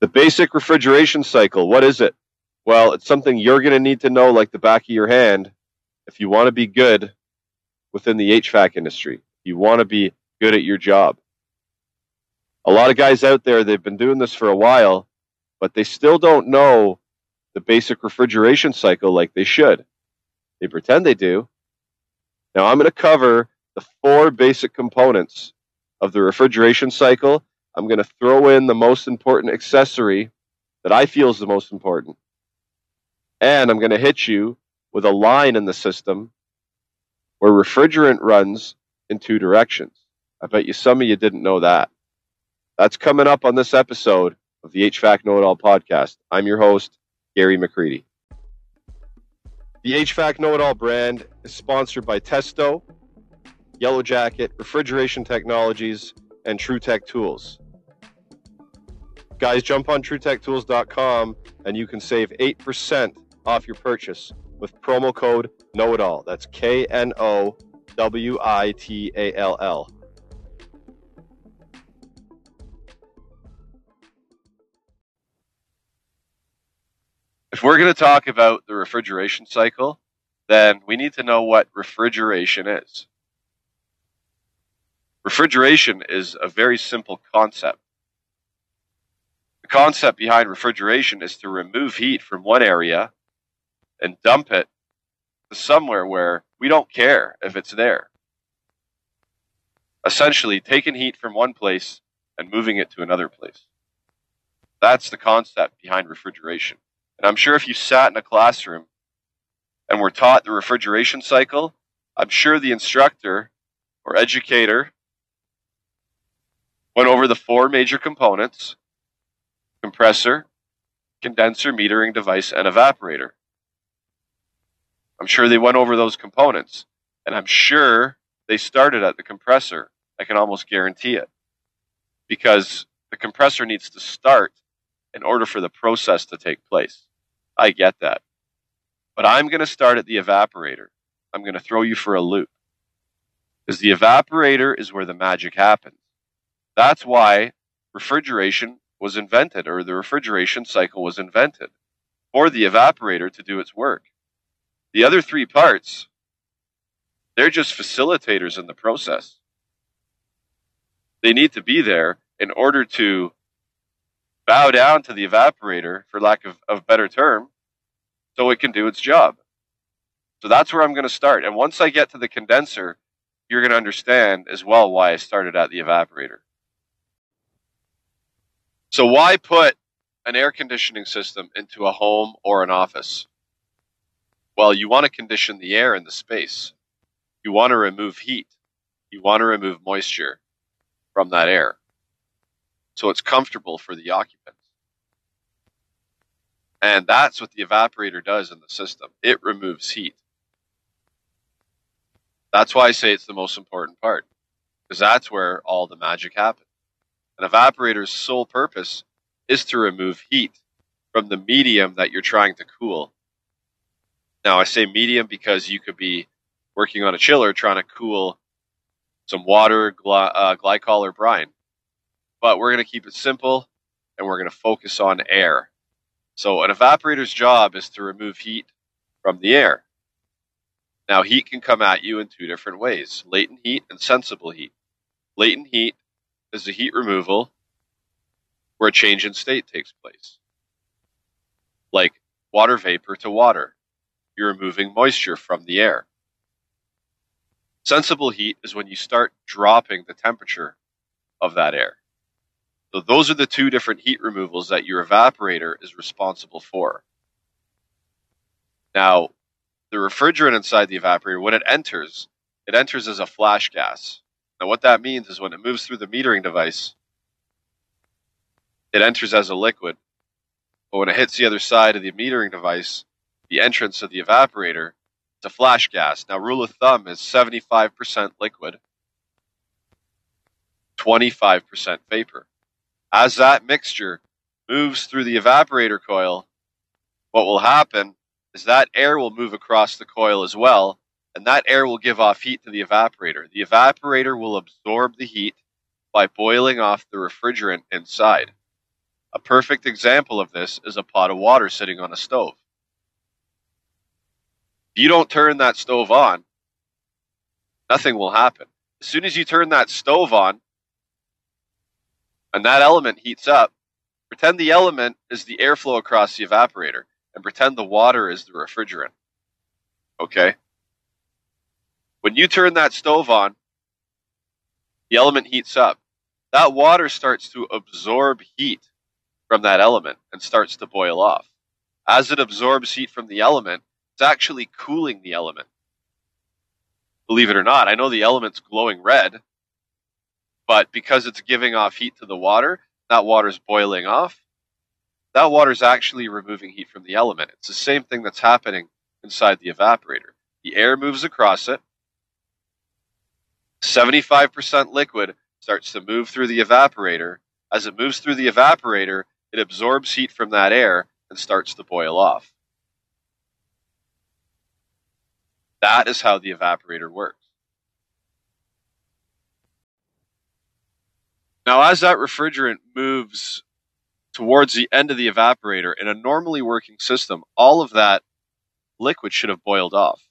The basic refrigeration cycle, what is it? Well, it's something you're going to need to know like the back of your hand if you want to be good within the HVAC industry. You want to be good at your job. A lot of guys out there, they've been doing this for a while, but they still don't know the basic refrigeration cycle like they should. They pretend they do. Now, I'm going to cover the four basic components of the refrigeration cycle. I'm going to throw in the most important accessory that I feel is the most important. And I'm going to hit you with a line in the system where refrigerant runs in two directions. I bet you some of you didn't know that. That's coming up on this episode of the HVAC Know It All podcast. I'm your host, Gary McCreadie. The HVAC Know It All brand is sponsored by Testo, Yellow Jacket, Refrigeration Technologies, and TruTech Tools. Guys, jump on TruTechTools.com and you can save 8% off your purchase with promo code Know It All. That's K N O W I T A L L. If we're going to talk about the refrigeration cycle, then we need to know what refrigeration is. Refrigeration is a very simple concept. The concept behind refrigeration is to remove heat from one area and dump it to somewhere where we don't care if it's there. Essentially, taking heat from one place and moving it to another place. That's the concept behind refrigeration. And I'm sure if you sat in a classroom and were taught the refrigeration cycle, I'm sure the instructor or educator went over the four major components compressor, condenser, metering device, and evaporator. I'm sure they went over those components. And I'm sure they started at the compressor. I can almost guarantee it. Because the compressor needs to start in order for the process to take place. I get that. But I'm going to start at the evaporator. I'm going to throw you for a loop. Because the evaporator is where the magic happens. That's why refrigeration was invented, or the refrigeration cycle was invented, for the evaporator to do its work. The other three parts, they're just facilitators in the process. They need to be there in order to bow down to the evaporator, for lack of, of better term, so it can do its job. So that's where I'm going to start. And once I get to the condenser, you're going to understand as well why I started at the evaporator. So why put an air conditioning system into a home or an office? Well, you want to condition the air in the space. You want to remove heat. You want to remove moisture from that air. So it's comfortable for the occupants. And that's what the evaporator does in the system. It removes heat. That's why I say it's the most important part, because that's where all the magic happens. An evaporator's sole purpose is to remove heat from the medium that you're trying to cool. Now, I say medium because you could be working on a chiller trying to cool some water, uh, glycol, or brine. But we're going to keep it simple and we're going to focus on air. So, an evaporator's job is to remove heat from the air. Now, heat can come at you in two different ways latent heat and sensible heat. Latent heat is the heat removal where a change in state takes place, like water vapor to water you're removing moisture from the air. Sensible heat is when you start dropping the temperature of that air. So those are the two different heat removals that your evaporator is responsible for. Now, the refrigerant inside the evaporator, when it enters, it enters as a flash gas. Now, what that means is when it moves through the metering device, it enters as a liquid. But when it hits the other side of the metering device, the entrance of the evaporator it's a flash gas. Now, rule of thumb is 75% liquid, 25% vapor. As that mixture moves through the evaporator coil, what will happen is that air will move across the coil as well, and that air will give off heat to the evaporator. The evaporator will absorb the heat by boiling off the refrigerant inside. A perfect example of this is a pot of water sitting on a stove. If you don't turn that stove on, nothing will happen. As soon as you turn that stove on and that element heats up, pretend the element is the airflow across the evaporator and pretend the water is the refrigerant. Okay? When you turn that stove on, the element heats up. That water starts to absorb heat from that element and starts to boil off. As it absorbs heat from the element, it's actually cooling the element. Believe it or not, I know the element's glowing red, but because it's giving off heat to the water, that water's boiling off. That water's actually removing heat from the element. It's the same thing that's happening inside the evaporator. The air moves across it. 75% liquid starts to move through the evaporator. As it moves through the evaporator, it absorbs heat from that air and starts to boil off. That is how the evaporator works. Now, as that refrigerant moves towards the end of the evaporator in a normally working system, all of that liquid should have boiled off.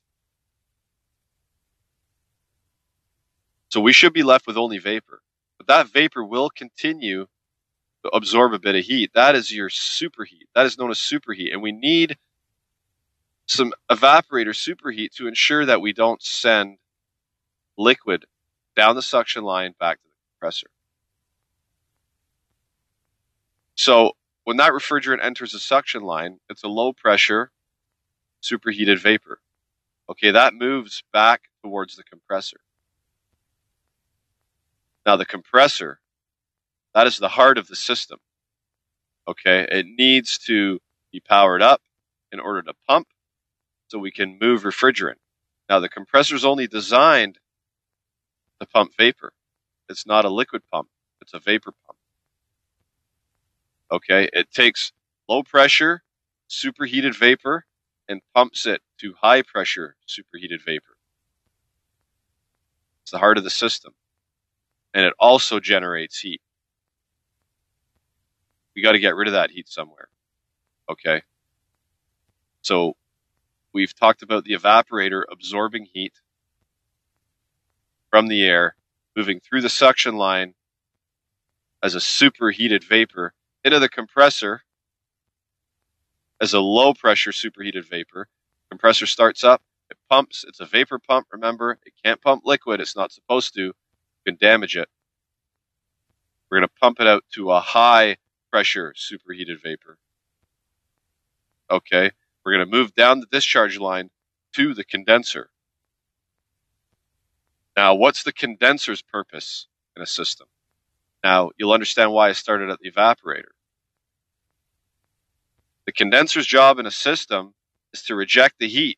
So we should be left with only vapor. But that vapor will continue to absorb a bit of heat. That is your superheat. That is known as superheat. And we need some evaporator superheat to ensure that we don't send liquid down the suction line back to the compressor. So when that refrigerant enters the suction line, it's a low pressure superheated vapor. Okay, that moves back towards the compressor. Now the compressor, that is the heart of the system. Okay, it needs to be powered up in order to pump so we can move refrigerant. Now, the compressor is only designed to pump vapor. It's not a liquid pump, it's a vapor pump. Okay, it takes low pressure, superheated vapor and pumps it to high pressure, superheated vapor. It's the heart of the system. And it also generates heat. We got to get rid of that heat somewhere. Okay. So We've talked about the evaporator absorbing heat from the air, moving through the suction line as a superheated vapor into the compressor as a low pressure superheated vapor. Compressor starts up, it pumps, it's a vapor pump, remember, it can't pump liquid, it's not supposed to, can damage it. We're going to pump it out to a high pressure superheated vapor. Okay, we're going to move down the discharge line to the condenser. Now, what's the condenser's purpose in a system? Now, you'll understand why I started at the evaporator. The condenser's job in a system is to reject the heat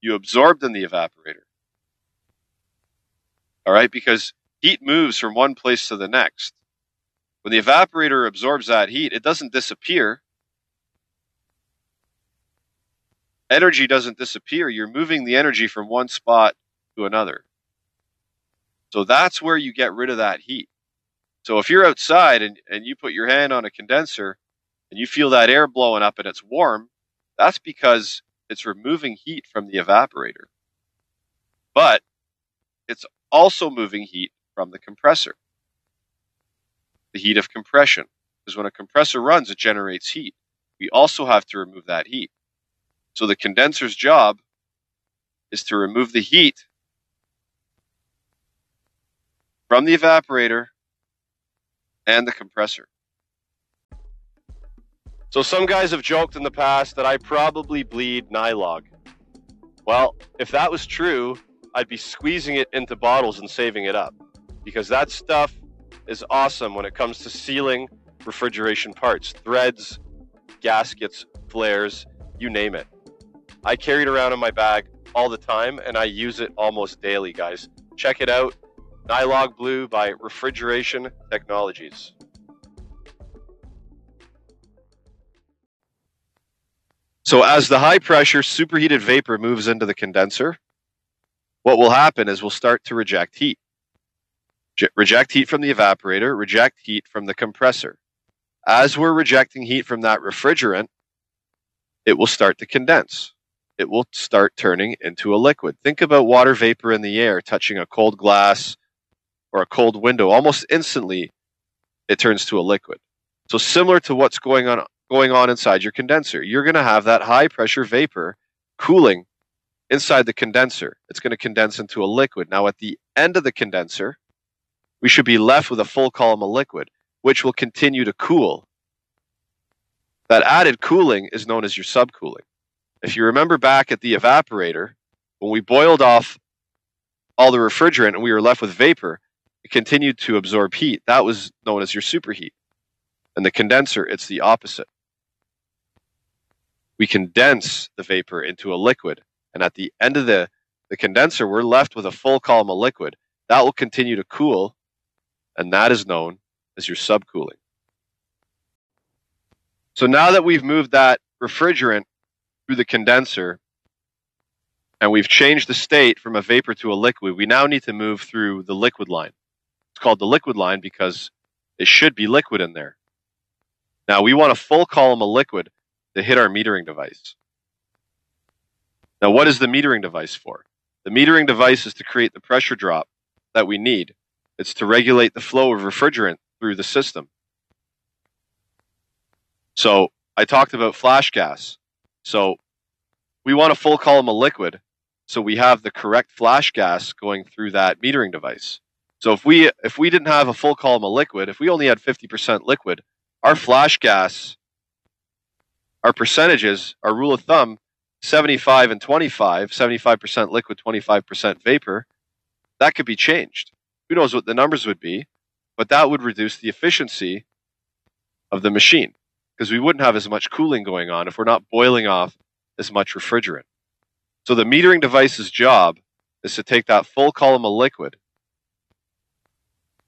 you absorbed in the evaporator. All right, because heat moves from one place to the next. When the evaporator absorbs that heat, it doesn't disappear. energy doesn't disappear. You're moving the energy from one spot to another. So that's where you get rid of that heat. So if you're outside and, and you put your hand on a condenser and you feel that air blowing up and it's warm, that's because it's removing heat from the evaporator. But it's also moving heat from the compressor. The heat of compression. Because when a compressor runs, it generates heat. We also have to remove that heat. So the condenser's job is to remove the heat from the evaporator and the compressor. So some guys have joked in the past that I probably bleed Nylog. Well, if that was true, I'd be squeezing it into bottles and saving it up because that stuff is awesome when it comes to sealing refrigeration parts, threads, gaskets, flares, you name it. I carry it around in my bag all the time, and I use it almost daily, guys. Check it out. Nylog Blue by Refrigeration Technologies. So as the high pressure superheated vapor moves into the condenser, what will happen is we'll start to reject heat. Reject heat from the evaporator, reject heat from the compressor. as we're rejecting heat from that refrigerant, it will start to condense. It will start turning into a liquid. Think about water vapor in the air touching a cold glass or a cold window. Almost instantly, it turns to a liquid. So similar to what's going on going on inside your condenser, you're going to have that high pressure vapor cooling inside the condenser. It's going to condense into a liquid. Now at the end of the condenser, we should be left with a full column of liquid, which will continue to cool. That added cooling is known as your subcooling. If you remember back at the evaporator, when we boiled off all the refrigerant and we were left with vapor, it continued to absorb heat. That was known as your superheat. And the condenser, it's the opposite. We condense the vapor into a liquid. And at the end of the, the condenser, we're left with a full column of liquid. That will continue to cool, and that is known as your subcooling. So now that we've moved that refrigerant through the condenser, and we've changed the state from a vapor to a liquid, we now need to move through the liquid line. It's called the liquid line because it should be liquid in there. Now we want a full column of liquid to hit our metering device. Now, what is the metering device for? The metering device is to create the pressure drop that we need. It's to regulate the flow of refrigerant through the system. So I talked about flash gas. So we want a full column of liquid so we have the correct flash gas going through that metering device. So if we if we didn't have a full column of liquid, if we only had 50% liquid, our flash gas, our percentages, our rule of thumb, 75 and 25, 75% liquid, 25% vapor, that could be changed. Who knows what the numbers would be, but that would reduce the efficiency of the machine because we wouldn't have as much cooling going on if we're not boiling off as much refrigerant. So the metering device's job is to take that full column of liquid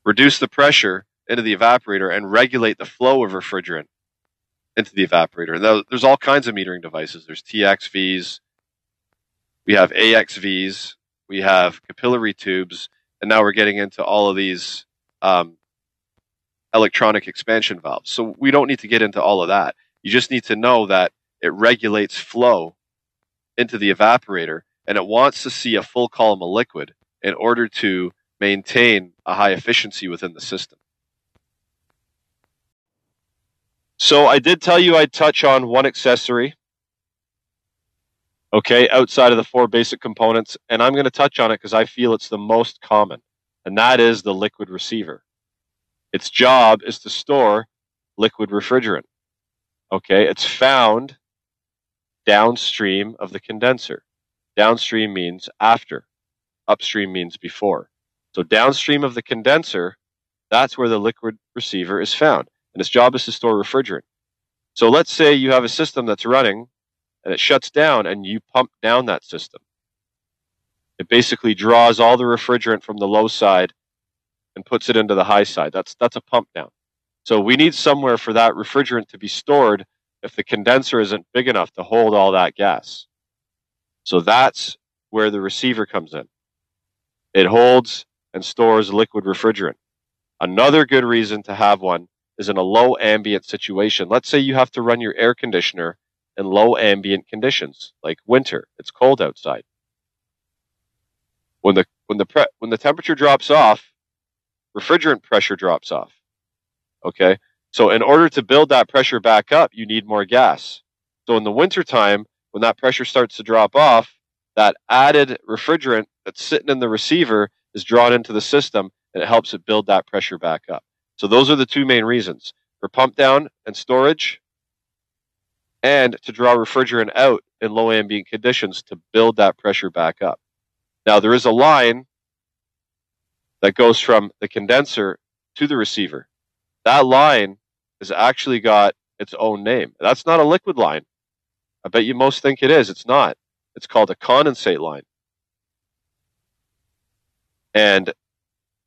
reduce the pressure into the evaporator, and regulate the flow of refrigerant into the evaporator. Now, there's all kinds of metering devices. There's TXVs, we have AXVs, we have capillary tubes, and now we're getting into all of these um, electronic expansion valves. So we don't need to get into all of that. You just need to know that it regulates flow into the evaporator, and it wants to see a full column of liquid in order to maintain a high efficiency within the system. So I did tell you I'd touch on one accessory, okay, outside of the four basic components, and I'm going to touch on it because I feel it's the most common, and that is the liquid receiver. Its job is to store liquid refrigerant. Okay, it's found downstream of the condenser. Downstream means after, upstream means before. So downstream of the condenser, that's where the liquid receiver is found. And its job is to store refrigerant. So let's say you have a system that's running and it shuts down and you pump down that system. It basically draws all the refrigerant from the low side and puts it into the high side. That's that's a pump down. So we need somewhere for that refrigerant to be stored if the condenser isn't big enough to hold all that gas. So that's where the receiver comes in. It holds and stores liquid refrigerant. Another good reason to have one is in a low ambient situation. Let's say you have to run your air conditioner in low ambient conditions, like winter. It's cold outside. When the when the pre- when the temperature drops off, refrigerant pressure drops off. Okay? So in order to build that pressure back up, you need more gas. So in the wintertime, when that pressure starts to drop off, that added refrigerant that's sitting in the receiver is drawn into the system and it helps it build that pressure back up. So those are the two main reasons for pump down and storage and to draw refrigerant out in low ambient conditions to build that pressure back up. Now there is a line that goes from the condenser to the receiver. That line has actually got its own name. That's not a liquid line. I bet you most think it is. It's not. It's called a condensate line. And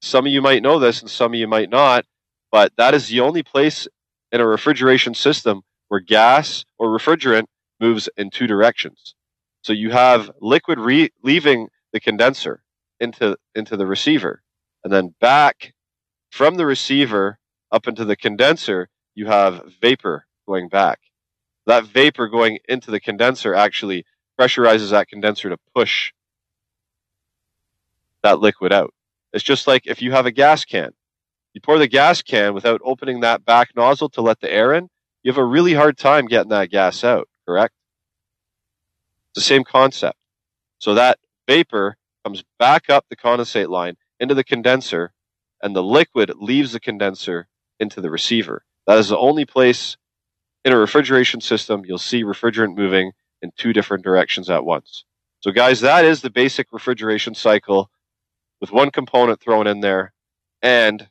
some of you might know this and some of you might not, but that is the only place in a refrigeration system where gas or refrigerant moves in two directions. So you have liquid re- leaving the condenser into, into the receiver, and then back from the receiver up into the condenser, you have vapor going back. That vapor going into the condenser actually pressurizes that condenser to push that liquid out. It's just like if you have a gas can. You pour the gas can without opening that back nozzle to let the air in, you have a really hard time getting that gas out, correct? It's the same concept. So that vapor comes back up the condensate line into the condenser, and the liquid leaves the condenser into the receiver. That is the only place in a refrigeration system you'll see refrigerant moving in two different directions at once. So, guys, that is the basic refrigeration cycle with one component thrown in there and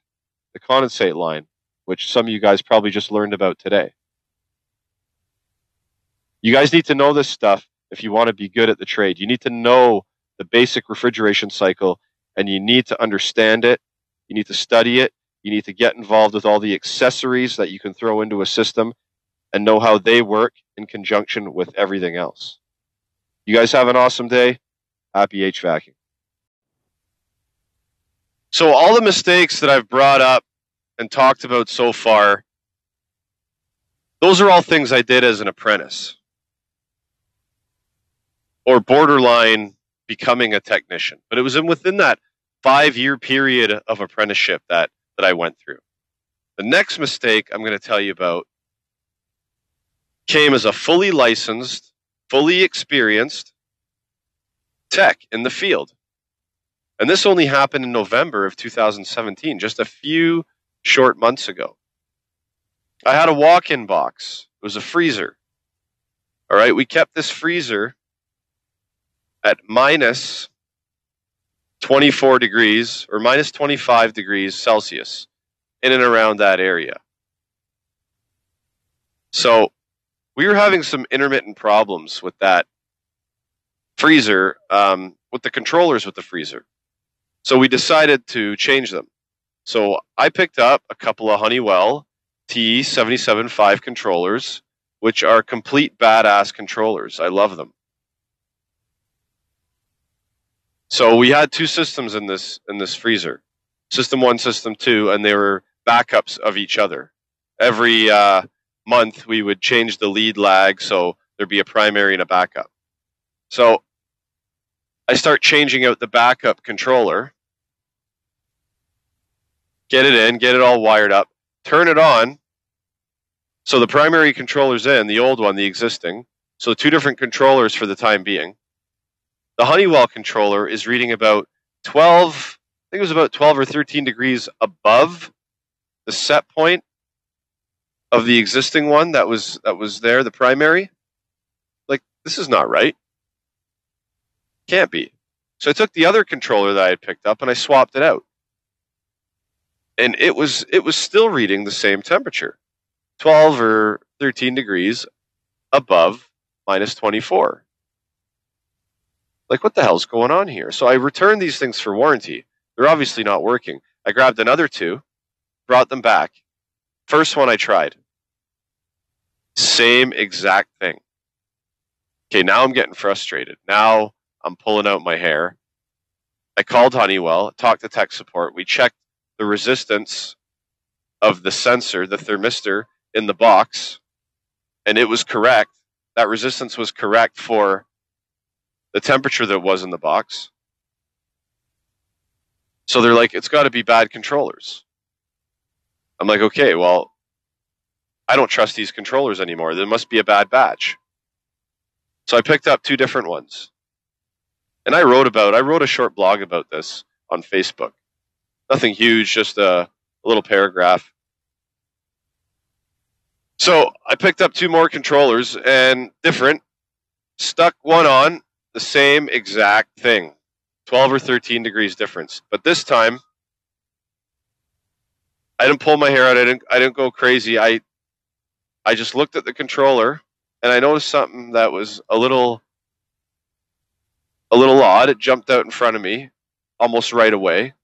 the condensate line, which some of you guys probably just learned about today. You guys need to know this stuff if you want to be good at the trade. You need to know the basic refrigeration cycle and you need to understand it. You need to study it. You need to get involved with all the accessories that you can throw into a system and know how they work in conjunction with everything else. You guys have an awesome day. Happy HVACing. So, all the mistakes that I've brought up and talked about so far, those are all things I did as an apprentice or borderline becoming a technician. But it was in within that five year period of apprenticeship that, that I went through. The next mistake I'm going to tell you about came as a fully licensed, fully experienced tech in the field. And this only happened in November of 2017, just a few short months ago. I had a walk in box, it was a freezer. All right, we kept this freezer at minus 24 degrees or minus 25 degrees Celsius in and around that area. So we were having some intermittent problems with that freezer, um, with the controllers with the freezer. So we decided to change them. So I picked up a couple of Honeywell T775 controllers, which are complete badass controllers. I love them. So we had two systems in this in this freezer, system one, system two, and they were backups of each other. Every uh, month we would change the lead lag, so there'd be a primary and a backup. So I start changing out the backup controller, get it in, get it all wired up, turn it on. So the primary controller's in, the old one, the existing. So two different controllers for the time being. The Honeywell controller is reading about 12, I think it was about 12 or 13 degrees above the set point of the existing one that was that was there, the primary. Like this is not right. Can't be. So I took the other controller that I had picked up and I swapped it out. And it was it was still reading the same temperature. 12 or 13 degrees above minus 24. Like, what the hell's going on here? So I returned these things for warranty. They're obviously not working. I grabbed another two, brought them back. First one I tried. Same exact thing. Okay, now I'm getting frustrated. Now I'm pulling out my hair. I called Honeywell, talked to tech support. We checked the resistance of the sensor, the thermistor in the box, and it was correct. That resistance was correct for the temperature that was in the box. So they're like, it's got to be bad controllers. I'm like, okay, well, I don't trust these controllers anymore. There must be a bad batch. So I picked up two different ones. And I wrote about, I wrote a short blog about this on Facebook. Nothing huge, just a, a little paragraph. So I picked up two more controllers and different, stuck one on, the same exact thing 12 or 13 degrees difference. But this time, I didn't pull my hair out. I didn't, I didn't go crazy. I, I just looked at the controller and I noticed something that was a little, a little odd. It jumped out in front of me almost right away.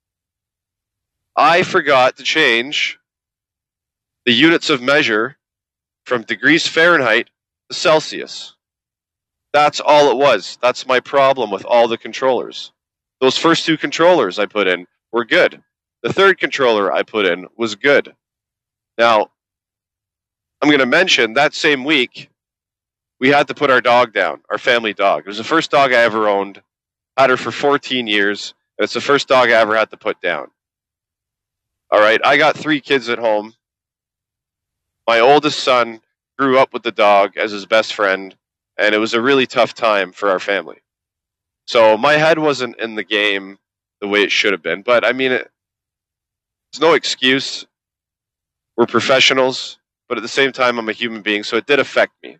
I forgot to change the units of measure from degrees Fahrenheit to Celsius. That's all it was. That's my problem with all the controllers. Those first two controllers I put in were good. The third controller I put in was good. Now, I'm going to mention that same week, we had to put our dog down, our family dog. It was the first dog I ever owned. Had her for 14 years. And it's the first dog I ever had to put down. All right. I got three kids at home. My oldest son grew up with the dog as his best friend, and it was a really tough time for our family. So my head wasn't in the game the way it should have been. But I mean, it, it's no excuse. We're professionals, but at the same time, I'm a human being, so it did affect me.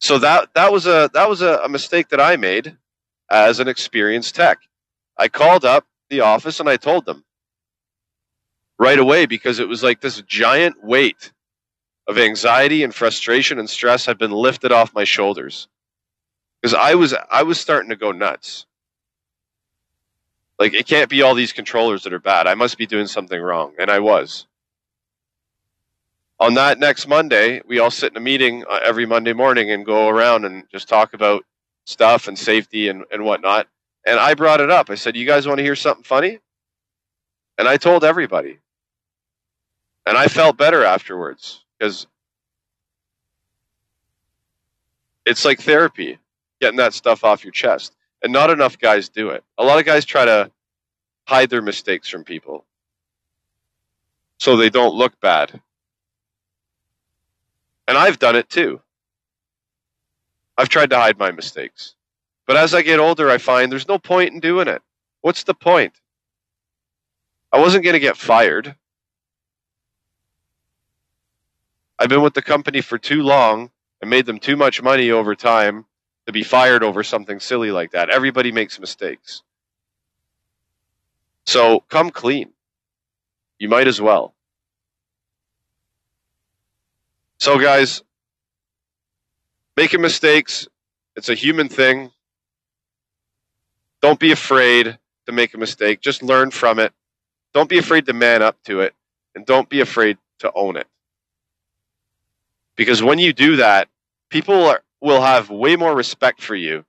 So that that was a that was a, a mistake that I made as an experienced tech. I called up the office and I told them right away because it was like this giant weight of anxiety and frustration and stress had been lifted off my shoulders because I was I was starting to go nuts. Like it can't be all these controllers that are bad. I must be doing something wrong, and I was. On that next Monday, we all sit in a meeting uh, every Monday morning and go around and just talk about stuff and safety and, and whatnot. And I brought it up. I said, You guys want to hear something funny? And I told everybody. And I felt better afterwards because it's like therapy, getting that stuff off your chest. And not enough guys do it. A lot of guys try to hide their mistakes from people so they don't look bad. And I've done it too. I've tried to hide my mistakes. But as I get older, I find there's no point in doing it. What's the point? I wasn't going to get fired. I've been with the company for too long and made them too much money over time to be fired over something silly like that. Everybody makes mistakes. So come clean. You might as well. So, guys, making mistakes, it's a human thing. Don't be afraid to make a mistake. Just learn from it. Don't be afraid to man up to it. And don't be afraid to own it. Because when you do that, people are, will have way more respect for you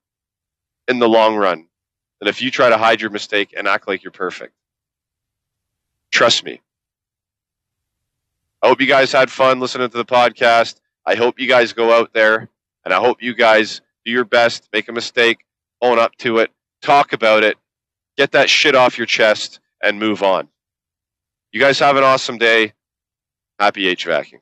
in the long run than if you try to hide your mistake and act like you're perfect. Trust me. I hope you guys had fun listening to the podcast. I hope you guys go out there and I hope you guys do your best, make a mistake, own up to it, talk about it, get that shit off your chest, and move on. You guys have an awesome day. Happy HVACing.